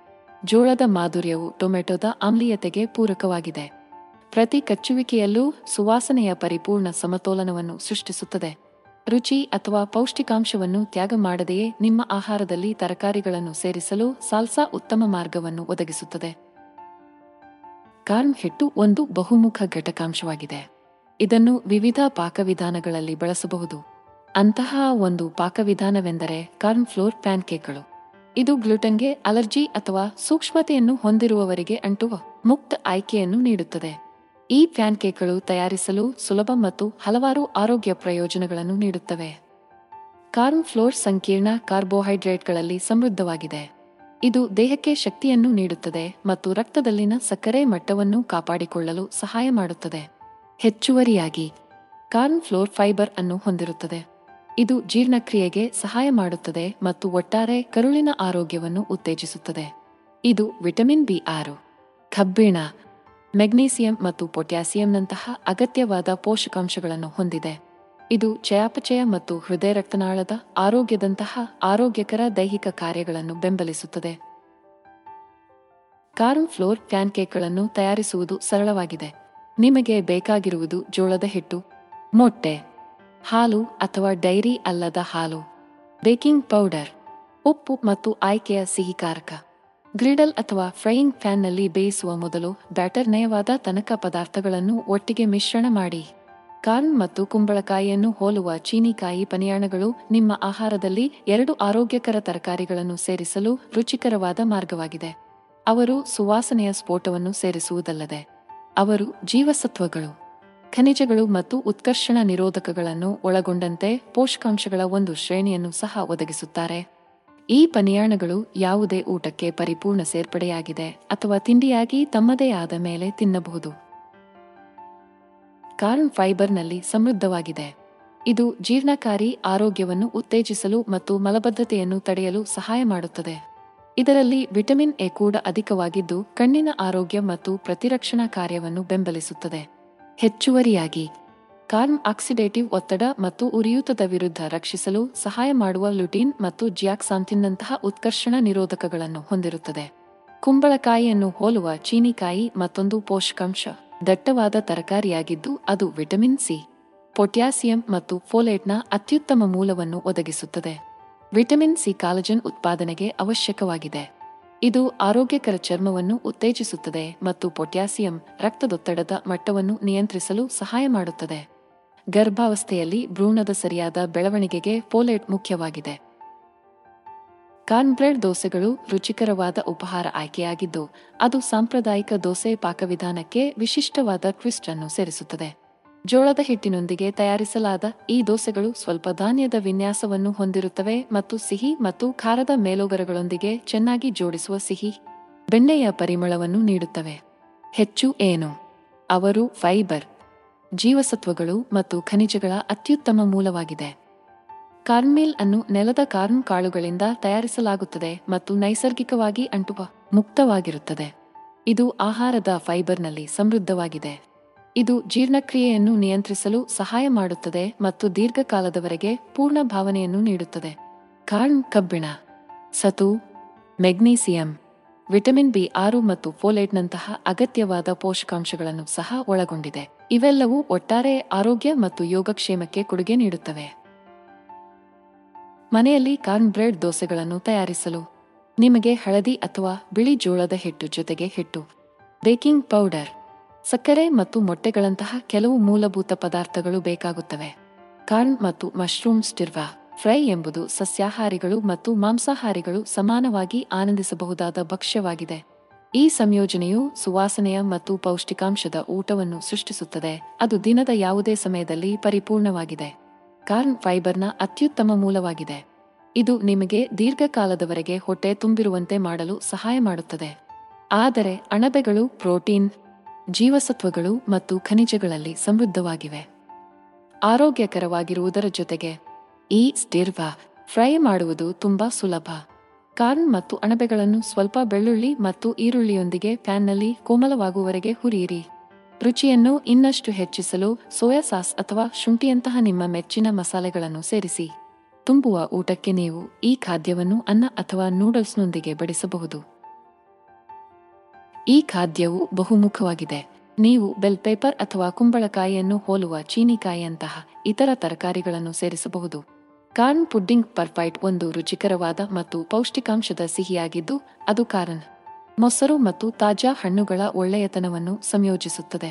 ಜೋಳದ ಮಾಧುರ್ಯವು ಟೊಮೆಟೊದ ಆಮ್ಲೀಯತೆಗೆ ಪೂರಕವಾಗಿದೆ. ಪ್ರತಿ ಕಚ್ಚುವಿಕೆಯಲ್ಲೂ ಸುವಾಸನೆಯ ಪರಿಪೂರ್ಣ ಸಮತೋಲನವನ್ನು ಸೃಷ್ಟಿಸುತ್ತದೆ. ರುಚಿ ಅಥವಾ ಪೌಷ್ಟಿಕಾಂಶವನ್ನು ತ್ಯಾಗ ಮಾಡದೆಯೇ ನಿಮ್ಮ ಆಹಾರದಲ್ಲಿ ತರಕಾರಿಗಳನ್ನು ಸೇರಿಸಲು ಸಾಲ್ಸಾ ಉತ್ತಮ ಮಾರ್ಗವನ್ನು ಒದಗಿಸುತ್ತದೆ. ಕಾರ್ನ್ ಹಿಟ್ಟು ಒಂದು ಬಹುಮುಖ ಘಟಕಾಂಶವಾಗಿದೆ. ಇದನ್ನು ವಿವಿಧ ಪಾಕವಿಧಾನಗಳಲ್ಲಿ ಬಳಸಬಹುದು. ಅಂತಹ ಒಂದು ಪಾಕವಿಧಾನವೆಂದರೆ ಕಾರ್ನ್ ಫ್ಲೋರ್ ಪ್ಯಾನ್ಕೇಕ್ಗಳು. ಇದು ಗ್ಲುಟನ್ಗೆ ಅಲರ್ಜಿ ಅಥವಾ ಸೂಕ್ಷ್ಮತೆಯನ್ನು ಹೊಂದಿರುವವರಿಗೆ ಅಂಟುವ ಮುಕ್ತ ಆಯ್ಕೆಯನ್ನು ನೀಡುತ್ತದೆ. ಈ ಪ್ಯಾನ್ಕೇಕ್ಗಳು ತಯಾರಿಸಲು ಸುಲಭ ಮತ್ತು ಹಲವಾರು ಆರೋಗ್ಯ ಪ್ರಯೋಜನಗಳನ್ನು ನೀಡುತ್ತವೆ. ಕಾರ್ನ್ ಫ್ಲೋರ್ ಸಂಕೀರ್ಣ ಕಾರ್ಬೋಹೈಡ್ರೇಟ್ಗಳಲ್ಲಿ ಸಮೃದ್ಧವಾಗಿದೆ. ಇದು ದೇಹಕ್ಕೆ ಶಕ್ತಿಯನ್ನು ನೀಡುತ್ತದೆ ಮತ್ತು ರಕ್ತದಲ್ಲಿನ ಸಕ್ಕರೆ ಮಟ್ಟವನ್ನು ಕಾಪಾಡಿಕೊಳ್ಳಲು ಸಹಾಯ ಮಾಡುತ್ತದೆ. ಹೆಚ್ಚುವರಿಯಾಗಿ, ಕಾರ್ನ್ ಫ್ಲೋರ್ ಫೈಬರ್ ಅನ್ನು ಹೊಂದಿರುತ್ತದೆ. ಇದು ಜೀರ್ಣಕ್ರಿಯೆಗೆ ಸಹಾಯ ಮಾಡುತ್ತದೆ ಮತ್ತು ಒಟ್ಟಾರೆ ಕರುಳಿನ ಆರೋಗ್ಯವನ್ನು ಉತ್ತೇಜಿಸುತ್ತದೆ. ಇದು ವಿಟಮಿನ್ ಬಿ ಆರು. ಕಬ್ಬಿಣ ಮೆಗ್ನೀಸಿಯಂ ಮತ್ತು ಪೊಟ್ಯಾಸಿಯಂನಂತಹ ಅಗತ್ಯವಾದ ಪೋಷಕಾಂಶಗಳನ್ನು ಹೊಂದಿದೆ. ಇದು ಚಯಾಪಚಯ ಮತ್ತು ಹೃದಯ ರಕ್ತನಾಳದ ಆರೋಗ್ಯದಂತಹ ಆರೋಗ್ಯಕರ ದೈಹಿಕ ಕಾರ್ಯಗಳನ್ನು ಬೆಂಬಲಿಸುತ್ತದೆ. ಕಾರ್ನ್ ಫ್ಲೋರ್ ಪ್ಯಾನ್ಕೇಕ್ಗಳನ್ನು ತಯಾರಿಸುವುದು ಸರಳವಾಗಿದೆ. ನಿಮಗೆ ಬೇಕಾಗಿರುವುದು ಜೋಳದ ಹಿಟ್ಟು, ಮೊಟ್ಟೆ, ಹಾಲು ಅಥವಾ ಡೈರಿ ಅಲ್ಲದ ಹಾಲು, ಬೇಕಿಂಗ್ ಪೌಡರ್, ಉಪ್ಪು ಮತ್ತು ಆಯ್ಕೆಯ ಸಿಹಿಕಾರಕ. ಗ್ರಿಡಲ್ ಅಥವಾ ಫ್ರೈಯಿಂಗ್ ಪ್ಯಾನ್ನಲ್ಲಿ ಬೇಯಿಸುವ ಮೊದಲು ಬ್ಯಾಟರ್ ನಯವಾದ ತನಕ ಪದಾರ್ಥಗಳನ್ನು ಒಟ್ಟಿಗೆ ಮಿಶ್ರಣ ಮಾಡಿ. ಕಾರ್ನ್ ಮತ್ತು ಕುಂಬಳಕಾಯಿಯನ್ನು ಹೋಲುವ ಚೀನಿಕಾಯಿ ಪನಿಯಾಣಗಳು ನಿಮ್ಮ ಆಹಾರದಲ್ಲಿ ಎರಡು ಆರೋಗ್ಯಕರ ತರಕಾರಿಗಳನ್ನು ಸೇರಿಸಲು ರುಚಿಕರವಾದ ಮಾರ್ಗವಾಗಿದೆ. ಅವರು ಸುವಾಸನೆಯ ಸ್ಫೋಟವನ್ನು ಸೇರಿಸುವುದಲ್ಲದೆ, ಅವರು ಜೀವಸತ್ವಗಳು, ಖನಿಜಗಳು ಮತ್ತು ಉತ್ಕರ್ಷಣ ನಿರೋಧಕಗಳನ್ನು ಒಳಗೊಂಡಂತೆ ಪೋಷಕಾಂಶಗಳ ಒಂದು ಶ್ರೇಣಿಯನ್ನು ಸಹ ಒದಗಿಸುತ್ತಾರೆ. ಈ ಪನಿಯಾಣಗಳು ಯಾವುದೇ ಊಟಕ್ಕೆ ಪರಿಪೂರ್ಣ ಸೇರ್ಪಡೆಯಾಗಿದೆ ಅಥವಾ ತಿಂಡಿಯಾಗಿ ತಮ್ಮದೇ ಆದ ಮೇಲೆ ತಿನ್ನಬಹುದು. ಕಾರ್ನ್ ಫೈಬರ್ನಲ್ಲಿ ಸಮೃದ್ಧವಾಗಿದೆ. ಇದು ಜೀರ್ಣಕಾರಿ ಆರೋಗ್ಯವನ್ನು ಉತ್ತೇಜಿಸಲು ಮತ್ತು ಮಲಬದ್ಧತೆಯನ್ನು ತಡೆಯಲು ಸಹಾಯ ಮಾಡುತ್ತದೆ. ಇದರಲ್ಲಿ ವಿಟಮಿನ್ ಎ ಕೂಡ ಅಧಿಕವಾಗಿದ್ದು ಕಣ್ಣಿನ ಆರೋಗ್ಯ ಮತ್ತು ಪ್ರತಿರಕ್ಷಣಾ ಕಾರ್ಯವನ್ನು ಬೆಂಬಲಿಸುತ್ತದೆ. ಹೆಚ್ಚುವರಿಯಾಗಿ ಕಾರ್ನ್ ಆಕ್ಸಿಡೇಟಿವ್ ಒತ್ತಡ ಮತ್ತು ಉರಿಯೂತದ ವಿರುದ್ಧ ರಕ್ಷಿಸಲು ಸಹಾಯ ಮಾಡುವ ಲುಟೀನ್ ಮತ್ತು ಜಿಯಾಕ್ಸಾಂಥಿನ್ನಂತಹ ಉತ್ಕರ್ಷಣ ನಿರೋಧಕಗಳನ್ನು ಹೊಂದಿರುತ್ತದೆ. ಕುಂಬಳಕಾಯಿಯನ್ನು ಹೋಲುವ ಚೀನಿಕಾಯಿ ಮತ್ತೊಂದು ಪೋಷಕಾಂಶ, ದಟ್ಟವಾದ ತರಕಾರಿಯಾಗಿದ್ದು ಅದು ವಿಟಮಿನ್ ಸಿ, ಪೊಟ್ಯಾಸಿಯಂ ಮತ್ತು ಫೋಲೇಟ್ನ ಅತ್ಯುತ್ತಮ ಮೂಲವನ್ನು ಒದಗಿಸುತ್ತದೆ. ವಿಟಮಿನ್ ಸಿ ಕಾಲಜನ್ ಉತ್ಪಾದನೆಗೆ ಅವಶ್ಯಕವಾಗಿದೆ. ಇದು ಆರೋಗ್ಯಕರ ಚರ್ಮವನ್ನು ಉತ್ತೇಜಿಸುತ್ತದೆ ಮತ್ತು ಪೊಟ್ಯಾಸಿಯಂ ರಕ್ತದೊತ್ತಡದ ಮಟ್ಟವನ್ನು ನಿಯಂತ್ರಿಸಲು ಸಹಾಯ ಮಾಡುತ್ತದೆ. ಗರ್ಭಾವಸ್ಥೆಯಲ್ಲಿ ಭ್ರೂಣದ ಸರಿಯಾದ ಬೆಳವಣಿಗೆಗೆ ಫೋಲೇಟ್ ಮುಖ್ಯವಾಗಿದೆ. ಕಾರ್ನ್ಬ್ರೆಡ್ ದೋಸೆಗಳು ರುಚಿಕರವಾದ ಉಪಹಾರ ಆಯ್ಕೆಯಾಗಿದ್ದು, ಅದು ಸಾಂಪ್ರದಾಯಿಕ ದೋಸೆ ಪಾಕವಿಧಾನಕ್ಕೆ ವಿಶಿಷ್ಟವಾದ ಟ್ವಿಸ್ಟ್ ಅನ್ನು ಸೇರಿಸುತ್ತದೆ. ಜೋಳದ ಹಿಟ್ಟಿನೊಂದಿಗೆ ತಯಾರಿಸಲಾದ ಈ ದೋಸೆಗಳು ಸ್ವಲ್ಪ ಧಾನ್ಯದ ವಿನ್ಯಾಸವನ್ನು ಹೊಂದಿರುತ್ತವೆ ಮತ್ತು ಸಿಹಿ ಮತ್ತು ಖಾರದ ಮೇಲೋಗರಗಳೊಂದಿಗೆ ಚೆನ್ನಾಗಿ ಜೋಡಿಸುವ ಸಿಹಿ ಬೆಣ್ಣೆಯ ಪರಿಮಳವನ್ನು ನೀಡುತ್ತವೆ. ಹೆಚ್ಚು ಏನು? ಅವರು ಫೈಬರ್ ಜೀವಸತ್ವಗಳು ಮತ್ತು ಖನಿಜಗಳ ಅತ್ಯುತ್ತಮ ಮೂಲವಾಗಿದೆ. ಕಾರ್ನ್ಮೇಲ್ ಅನ್ನು ನೆಲದ ಕಾರ್ನ್ ಕಾಳುಗಳಿಂದ ತಯಾರಿಸಲಾಗುತ್ತದೆ ಮತ್ತು ನೈಸರ್ಗಿಕವಾಗಿ ಅಂಟುವ ಮುಕ್ತವಾಗಿರುತ್ತದೆ. ಇದು ಆಹಾರದ ಫೈಬರ್ನಲ್ಲಿ ಸಮೃದ್ಧವಾಗಿದೆ. ಇದು ಜೀರ್ಣಕ್ರಿಯೆಯನ್ನು ನಿಯಂತ್ರಿಸಲು ಸಹಾಯ ಮಾಡುತ್ತದೆ ಮತ್ತು ದೀರ್ಘಕಾಲದವರೆಗೆ ಪೂರ್ಣ ಭಾವನೆಯನ್ನು ನೀಡುತ್ತದೆ. ಕಾರ್ನ್ ಕಬ್ಬಿಣ, ಸತು, ಮೆಗ್ನೀಸಿಯಂ ವಿಟಮಿನ್ ಬಿ ಆರು ಮತ್ತು ಫೋಲೇಟ್ನಂತಹ ಅಗತ್ಯವಾದ ಪೋಷಕಾಂಶಗಳನ್ನು ಸಹ ಒಳಗೊಂಡಿದೆ. ಇವೆಲ್ಲವೂ ಒಟ್ಟಾರೆ ಆರೋಗ್ಯ ಮತ್ತು ಯೋಗಕ್ಷೇಮಕ್ಕೆ ಕೊಡುಗೆ ನೀಡುತ್ತವೆ. ಮನೆಯಲ್ಲಿ ಕಾರ್ನ್ ಬ್ರೆಡ್ ದೋಸೆಗಳನ್ನು ತಯಾರಿಸಲು ನಿಮಗೆ ಹಳದಿ ಅಥವಾ ಬಿಳಿ ಜೋಳದ ಹಿಟ್ಟು ಜೊತೆಗೆ ಹಿಟ್ಟು, ಬೇಕಿಂಗ್ ಪೌಡರ್, ಸಕ್ಕರೆ ಮತ್ತು ಮೊಟ್ಟೆಗಳಂತಹ ಕೆಲವು ಮೂಲಭೂತ ಪದಾರ್ಥಗಳು ಬೇಕಾಗುತ್ತವೆ. ಕಾರ್ನ್ ಮತ್ತು ಮಶ್ರೂಮ್ ಸ್ಟಿರ್ವಾ. ಫ್ರೈ ಎಂಬುದು ಸಸ್ಯಾಹಾರಿಗಳು ಮತ್ತು ಮಾಂಸಾಹಾರಿಗಳು ಸಮಾನವಾಗಿ ಆನಂದಿಸಬಹುದಾದ ಭಕ್ಷ್ಯವಾಗಿದೆ. ಈ ಸಂಯೋಜನೆಯು ಸುವಾಸನೆಯ ಮತ್ತು ಪೌಷ್ಟಿಕಾಂಶದ ಊಟವನ್ನು ಸೃಷ್ಟಿಸುತ್ತದೆ. ಅದು ದಿನದ ಯಾವುದೇ ಸಮಯದಲ್ಲಿ ಪರಿಪೂರ್ಣವಾಗಿದೆ. ಕಾರ್ನ್ ಫೈಬರ್ನ ಅತ್ಯುತ್ತಮ ಮೂಲವಾಗಿದೆ. ಇದು ನಿಮಗೆ ದೀರ್ಘಕಾಲದವರೆಗೆ ಹೊಟ್ಟೆ ತುಂಬಿರುವಂತೆ ಮಾಡಲು ಸಹಾಯ ಮಾಡುತ್ತದೆ. ಆದರೆ ಅಣಬೆಗಳು, ಪ್ರೋಟೀನ್, ಜೀವಸತ್ವಗಳು ಮತ್ತು ಖನಿಜಗಳಲ್ಲಿ ಸಮೃದ್ಧವಾಗಿವೆ. ಆರೋಗ್ಯಕರವಾಗಿರುವುದರ ಜೊತೆಗೆ ಈ ಸ್ಟಿರ್ವಾ ಫ್ರೈ ಮಾಡುವುದು ತುಂಬಾ ಸುಲಭ. ಕಾರ್ನ್ ಮತ್ತು ಅಣಬೆಗಳನ್ನು ಸ್ವಲ್ಪ ಬೆಳ್ಳುಳ್ಳಿ ಮತ್ತು ಈರುಳ್ಳಿಯೊಂದಿಗೆ ಪ್ಯಾನ್ನಲ್ಲಿ ಕೋಮಲವಾಗುವವರೆಗೆ ಹುರಿಯಿರಿ. ರುಚಿಯನ್ನು ಇನ್ನಷ್ಟು ಹೆಚ್ಚಿಸಲು ಸೋಯಾ ಸಾಸ್ ಅಥವಾ ಶುಂಠಿಯಂತಹ ನಿಮ್ಮ ಮೆಚ್ಚಿನ ಮಸಾಲೆಗಳನ್ನು ಸೇರಿಸಿ. ತುಂಬುವ ಊಟಕ್ಕೆ ನೀವು ಈ ಖಾದ್ಯವನ್ನು ಅನ್ನ ಅಥವಾ ನೂಡಲ್ಸ್ನೊಂದಿಗೆ ಬಡಿಸಬಹುದು. ಈ ಖಾದ್ಯವು ಬಹುಮುಖವಾಗಿದೆ. ನೀವು ಬೆಲ್ ಪೇಪರ್ ಅಥವಾ ಕುಂಬಳಕಾಯಿಯನ್ನು ಹೋಲುವ ಚೀನಿಕಾಯಿಯಂತಹ ಇತರ ತರಕಾರಿಗಳನ್ನು ಸೇರಿಸಬಹುದು. ಕಾರ್ನ್ ಪುಡ್ಡಿಂಗ್ ಪರ್ಫೈಟ್ ಒಂದು ರುಚಿಕರವಾದ ಮತ್ತು ಪೌಷ್ಟಿಕಾಂಶದ ಸಿಹಿಯಾಗಿದ್ದು, ಅದು ಕಾರಣ ಮೊಸರು ಮತ್ತು ತಾಜಾ ಹಣ್ಣುಗಳ ಒಳ್ಳೆಯತನವನ್ನು ಸಂಯೋಜಿಸುತ್ತದೆ.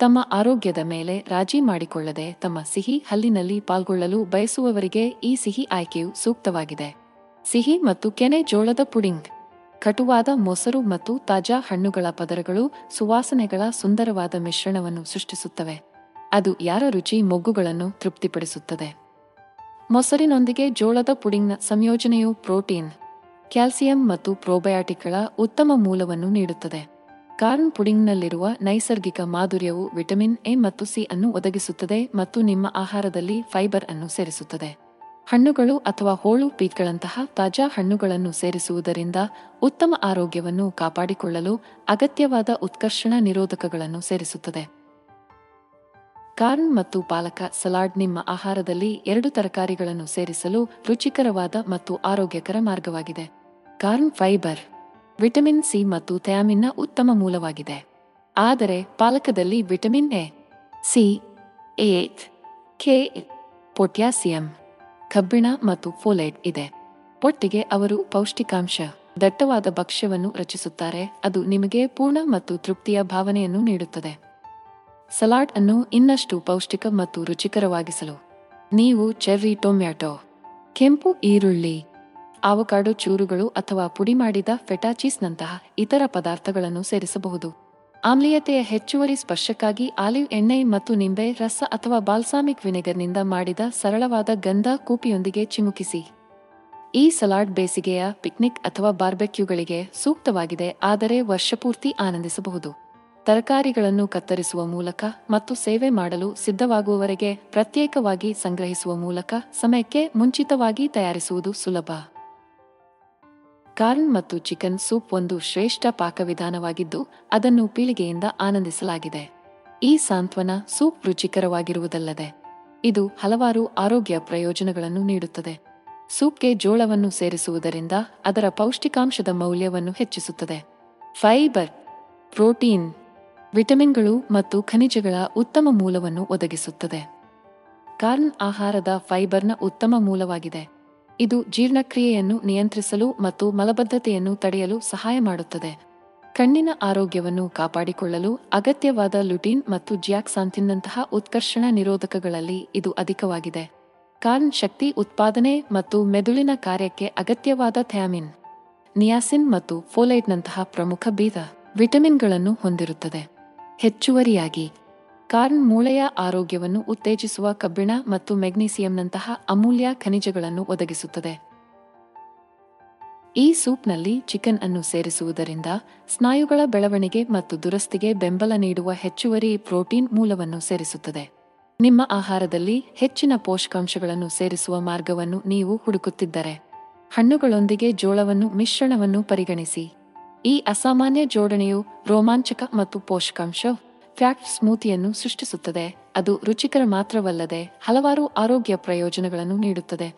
ತಮ್ಮ ಆರೋಗ್ಯದ ಮೇಲೆ ರಾಜಿ ಮಾಡಿಕೊಳ್ಳದೆ ತಮ್ಮ ಸಿಹಿ ಹಲ್ಲಿನಲ್ಲಿ ಪಾಲ್ಗೊಳ್ಳಲು ಬಯಸುವವರಿಗೆ ಈ ಸಿಹಿ ಆಯ್ಕೆಯು ಸೂಕ್ತವಾಗಿದೆ. ಸಿಹಿ ಮತ್ತು ಕೆನೆ ಜೋಳದ ಪುಡಿಂಗ್, ಕಟುವಾದ ಮೊಸರು ಮತ್ತು ತಾಜಾ ಹಣ್ಣುಗಳ ಪದರಗಳು ಸುವಾಸನೆಗಳ ಸುಂದರವಾದ ಮಿಶ್ರಣವನ್ನು ಸೃಷ್ಟಿಸುತ್ತವೆ. ಅದು ಯಾರ ರುಚಿ, ಮೊಗ್ಗುಗಳನ್ನು ತೃಪ್ತಿಪಡಿಸುತ್ತದೆ. ಮೊಸರಿನೊಂದಿಗೆ ಜೋಳದ ಪುಡಿಂಗ್ನ ಸಂಯೋಜನೆಯು ಪ್ರೋಟೀನ್, ಕ್ಯಾಲ್ಸಿಯಂ ಮತ್ತು ಪ್ರೋಬಯಾಟಿಕ್ಗಳ ಉತ್ತಮ ಮೂಲವನ್ನು ನೀಡುತ್ತದೆ. ಕಾರ್ನ್ ಪುಡಿಂಗ್ನಲ್ಲಿರುವ ನೈಸರ್ಗಿಕ ಮಾಧುರ್ಯವು ವಿಟಮಿನ್ ಎ ಮತ್ತು ಸಿ ಅನ್ನು ಒದಗಿಸುತ್ತದೆ ಮತ್ತು ನಿಮ್ಮ ಆಹಾರದಲ್ಲಿ ಫೈಬರ್ ಅನ್ನು ಸೇರಿಸುತ್ತದೆ. ಹಣ್ಣುಗಳು ಅಥವಾ ಹೋಳು ಪೀಕ್ಗಳಂತಹ ತಾಜಾ ಹಣ್ಣುಗಳನ್ನು ಸೇರಿಸುವುದರಿಂದ ಉತ್ತಮ ಆರೋಗ್ಯವನ್ನು ಕಾಪಾಡಿಕೊಳ್ಳಲು ಅಗತ್ಯವಾದ ಉತ್ಕರ್ಷಣ ನಿರೋಧಕಗಳನ್ನು ಸೇರಿಸುತ್ತದೆ. ಕಾರ್ನ್ ಮತ್ತು ಪಾಲಕ ಸಲಾಡ್ ನಿಮ್ಮ ಆಹಾರದಲ್ಲಿ ಎರಡು ತರಕಾರಿಗಳನ್ನು ಸೇರಿಸಲು ರುಚಿಕರವಾದ ಮತ್ತು ಆರೋಗ್ಯಕರ ಮಾರ್ಗವಾಗಿದೆ. ಕಾರ್ನ್ ಫೈಬರ್, ವಿಟಮಿನ್ ಸಿ ಮತ್ತು ಥಯಾಮಿನ್ನ ಉತ್ತಮ ಮೂಲವಾಗಿದೆ. ಆದರೆ ಪಾಲಕದಲ್ಲಿ ವಿಟಮಿನ್ ಎ, ಸಿ ಏತ್ ಕೆ, ಪೊಟ್ಯಾಸಿಯಂ, ಕಬ್ಬಿಣ ಮತ್ತು ಫೋಲೇಟ್ ಇದೆ. ಒಟ್ಟಿಗೆ ಅವರು ಪೌಷ್ಟಿಕಾಂಶ, ದಟ್ಟವಾದ ಭಕ್ಷ್ಯವನ್ನು ರಚಿಸುತ್ತಾರೆ. ಅದು ನಿಮಗೆ ಪೂರ್ಣ ಮತ್ತು ತೃಪ್ತಿಯ ಭಾವನೆಯನ್ನು ನೀಡುತ್ತದೆ. ಸಲಾಡ್ ಅನ್ನು ಇನ್ನಷ್ಟು ಪೌಷ್ಟಿಕ ಮತ್ತು ರುಚಿಕರವಾಗಿಸಲು. ನೀವು ಚೆರ್ರಿ ಟೊಮ್ಯಾಟೊ, ಕೆಂಪು ಈರುಳ್ಳಿ ಆವಕಾಡು ಚೂರುಗಳು ಅಥವಾ ಪುಡಿ ಮಾಡಿದ ಫೆಟಾಚೀಸ್ನಂತಹ ಇತರ ಪದಾರ್ಥಗಳನ್ನು ಸೇರಿಸಬಹುದು. ಆಮ್ಲೀಯತೆಯ ಹೆಚ್ಚುವರಿ ಸ್ಪರ್ಶಕ್ಕಾಗಿ ಆಲಿವ್ ಎಣ್ಣೆ ಮತ್ತು ನಿಂಬೆ, ರಸ ಅಥವಾ ಬಾಲ್ಸಾಮಿಕ್ ವಿನೆಗರ್ನಿಂದ ಮಾಡಿದ ಸರಳವಾದ ಗಂಧ ಕೂಪಿಯೊಂದಿಗೆ ಚಿಮುಕಿಸಿ. ಈ ಸಲಾಡ್ ಬೇಸಿಗೆಯ ಪಿಕ್ನಿಕ್ ಅಥವಾ ಬಾರ್ಬೆಕ್ಯೂಗಳಿಗೆ ಸೂಕ್ತವಾಗಿದೆ, ಆದರೆ ವರ್ಷಪೂರ್ತಿ ಆನಂದಿಸಬಹುದು. ತರಕಾರಿಗಳನ್ನು ಕತ್ತರಿಸುವ ಮೂಲಕ ಮತ್ತು ಸೇವೆ ಮಾಡಲು ಸಿದ್ಧವಾಗುವವರೆಗೆ ಪ್ರತ್ಯೇಕವಾಗಿ ಸಂಗ್ರಹಿಸುವ ಮೂಲಕ ಸಮಯಕ್ಕೆ ಮುಂಚಿತವಾಗಿ ತಯಾರಿಸುವುದು ಸುಲಭ. ಕಾರ್ನ್ ಮತ್ತು ಚಿಕನ್ ಸೂಪ್ ಒಂದು ಶ್ರೇಷ್ಠ ಪಾಕವಿಧಾನವಾಗಿದ್ದು, ಅದನ್ನು ಪೀಳಿಗೆಯಿಂದ ಆನಂದಿಸಲಾಗಿದೆ. ಈ ಸಾಂತ್ವನ ಸೂಪ್ ರುಚಿಕರವಾಗಿರುವುದಲ್ಲದೆ, ಇದು ಹಲವಾರು ಆರೋಗ್ಯ ಪ್ರಯೋಜನಗಳನ್ನು ನೀಡುತ್ತದೆ. ಸೂಪ್ಗೆ ಜೋಳವನ್ನು ಸೇರಿಸುವುದರಿಂದ ಅದರ ಪೌಷ್ಟಿಕಾಂಶದ ಮೌಲ್ಯವನ್ನು ಹೆಚ್ಚಿಸುತ್ತದೆ. ಫೈಬರ್, ಪ್ರೋಟೀನ್ ವಿಟಮಿನ್ಗಳು ಮತ್ತು ಖನಿಜಗಳ ಉತ್ತಮ ಮೂಲವನ್ನು ಒದಗಿಸುತ್ತದೆ. ಕಾರ್ನ್ ಆಹಾರದ ಫೈಬರ್ನ ಉತ್ತಮ ಮೂಲವಾಗಿದೆ. ಇದು ಜೀರ್ಣಕ್ರಿಯೆಯನ್ನು ನಿಯಂತ್ರಿಸಲು ಮತ್ತು ಮಲಬದ್ಧತೆಯನ್ನು ತಡೆಯಲು ಸಹಾಯ ಮಾಡುತ್ತದೆ. ಕಣ್ಣಿನ ಆರೋಗ್ಯವನ್ನು ಕಾಪಾಡಿಕೊಳ್ಳಲು ಅಗತ್ಯವಾದ ಲುಟಿನ್ ಮತ್ತು ಜ್ಯಾಕ್ಸಾಂಥಿನ್ನಂತಹ ಉತ್ಕರ್ಷಣ ನಿರೋಧಕಗಳಲ್ಲಿ ಇದು ಅಧಿಕವಾಗಿದೆ. ಕಾರ್ನ್ ಶಕ್ತಿ ಉತ್ಪಾದನೆ ಮತ್ತು ಮೆದುಳಿನ ಕಾರ್ಯಕ್ಕೆ ಅಗತ್ಯವಾದ ಥ್ಯಾಮಿನ್, ನಿಯಾಸಿನ್ ಮತ್ತು ಫೋಲೈಟ್ನಂತಹ ಪ್ರಮುಖ ಬೀದ ವಿಟಮಿನ್ಗಳನ್ನು ಹೊಂದಿರುತ್ತದೆ. ಹೆಚ್ಚುವರಿಯಾಗಿ. ಕಾರ್ನ್ ಮೂಳೆಯ ಆರೋಗ್ಯವನ್ನು ಉತ್ತೇಜಿಸುವ ಕಬ್ಬಿಣ ಮತ್ತು ಮೆಗ್ನೀಸಿಯಂನಂತಹ ಅಮೂಲ್ಯ ಖನಿಜಗಳನ್ನು ಒದಗಿಸುತ್ತದೆ. ಈ ಸೂಪ್ನಲ್ಲಿ ಚಿಕನ್ ಅನ್ನು ಸೇರಿಸುವುದರಿಂದ ಸ್ನಾಯುಗಳ ಬೆಳವಣಿಗೆ ಮತ್ತು ದುರಸ್ತಿಗೆ ಬೆಂಬಲ ನೀಡುವ ಹೆಚ್ಚುವರಿ ಪ್ರೋಟೀನ್ ಮೂಲವನ್ನು ಸೇರಿಸುತ್ತದೆ. ನಿಮ್ಮ ಆಹಾರದಲ್ಲಿ ಹೆಚ್ಚಿನ ಪೋಷಕಾಂಶಗಳನ್ನು ಸೇರಿಸುವ ಮಾರ್ಗವನ್ನು ನೀವು ಹುಡುಕುತ್ತಿದ್ದರೆ, ಹಣ್ಣುಗಳೊಂದಿಗೆ ಜೋಳವನ್ನು ಮಿಶ್ರಣವನ್ನು ಪರಿಗಣಿಸಿ. ಈ ಅಸಾಮಾನ್ಯ ಜೋಡಣೆಯು ರೋಮಾಂಚಕ ಮತ್ತು ಪೋಷಕಾಂಶ ಫ್ಯಾಟ್ ಸ್ಮೂತಿಯನ್ನು ಸೃಷ್ಟಿಸುತ್ತದೆ. ಅದು ರುಚಿಕರ ಮಾತ್ರವಲ್ಲದೆ ಹಲವಾರು ಆರೋಗ್ಯ ಪ್ರಯೋಜನಗಳನ್ನು ನೀಡುತ್ತದೆ.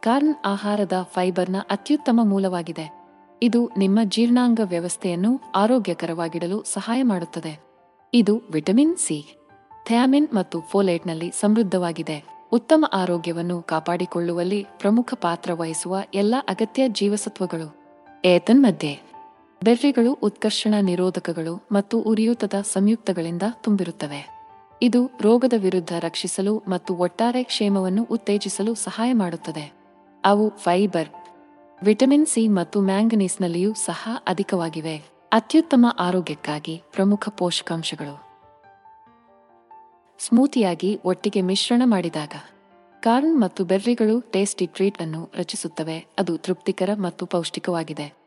ಕಾರ್ನ್ ಆಹಾರದ ಫೈಬರ್ನ ಅತ್ಯುತ್ತಮ ಮೂಲವಾಗಿದೆ. ಇದು ನಿಮ್ಮ ಜೀರ್ಣಾಂಗ ವ್ಯವಸ್ಥೆಯನ್ನು ಆರೋಗ್ಯಕರವಾಗಿಡಲು ಸಹಾಯ ಮಾಡುತ್ತದೆ. ಇದು ವಿಟಮಿನ್ ಸಿ, ಥ್ಯಾಮಿನ್ ಮತ್ತು ಫೋಲೇಟ್ನಲ್ಲಿ ಸಮೃದ್ಧವಾಗಿದೆ. ಉತ್ತಮ ಆರೋಗ್ಯವನ್ನು ಕಾಪಾಡಿಕೊಳ್ಳುವಲ್ಲಿ ಪ್ರಮುಖ ಪಾತ್ರ ವಹಿಸುವ ಎಲ್ಲ ಅಗತ್ಯ ಜೀವಸತ್ವಗಳು. ಏತನ್ಮಧ್ಯೆ ಬೆರ್ರಿಗಳು ಉತ್ಕರ್ಷಣ ನಿರೋಧಕಗಳು ಮತ್ತು ಉರಿಯೂತದ ಸಂಯುಕ್ತಗಳಿಂದ ತುಂಬಿರುತ್ತವೆ. ಇದು ರೋಗದ ವಿರುದ್ಧ ರಕ್ಷಿಸಲು ಮತ್ತು ಒಟ್ಟಾರೆ ಕ್ಷೇಮವನ್ನು ಉತ್ತೇಜಿಸಲು ಸಹಾಯ ಮಾಡುತ್ತದೆ. ಅವು ಫೈಬರ್, ವಿಟಮಿನ್ ಸಿ ಮತ್ತು ಮ್ಯಾಂಗನೀಸ್ನಲ್ಲಿಯೂ ಸಹ ಅಧಿಕವಾಗಿವೆ. ಅತ್ಯುತ್ತಮ ಆರೋಗ್ಯಕ್ಕಾಗಿ ಪ್ರಮುಖ ಪೋಷಕಾಂಶಗಳು. ಸ್ಮೂತಿಯಾಗಿ ಒಟ್ಟಿಗೆ ಮಿಶ್ರಣ ಮಾಡಿದಾಗ, ಕಾರ್ನ್ ಮತ್ತು ಬೆರ್ರಿಗಳು ಟೇಸ್ಟಿ ಟ್ರೀಟ್ ಅನ್ನು ರಚಿಸುತ್ತವೆ. ಅದು ತೃಪ್ತಿಕರ ಮತ್ತು ಪೌಷ್ಟಿಕವಾಗಿದೆ.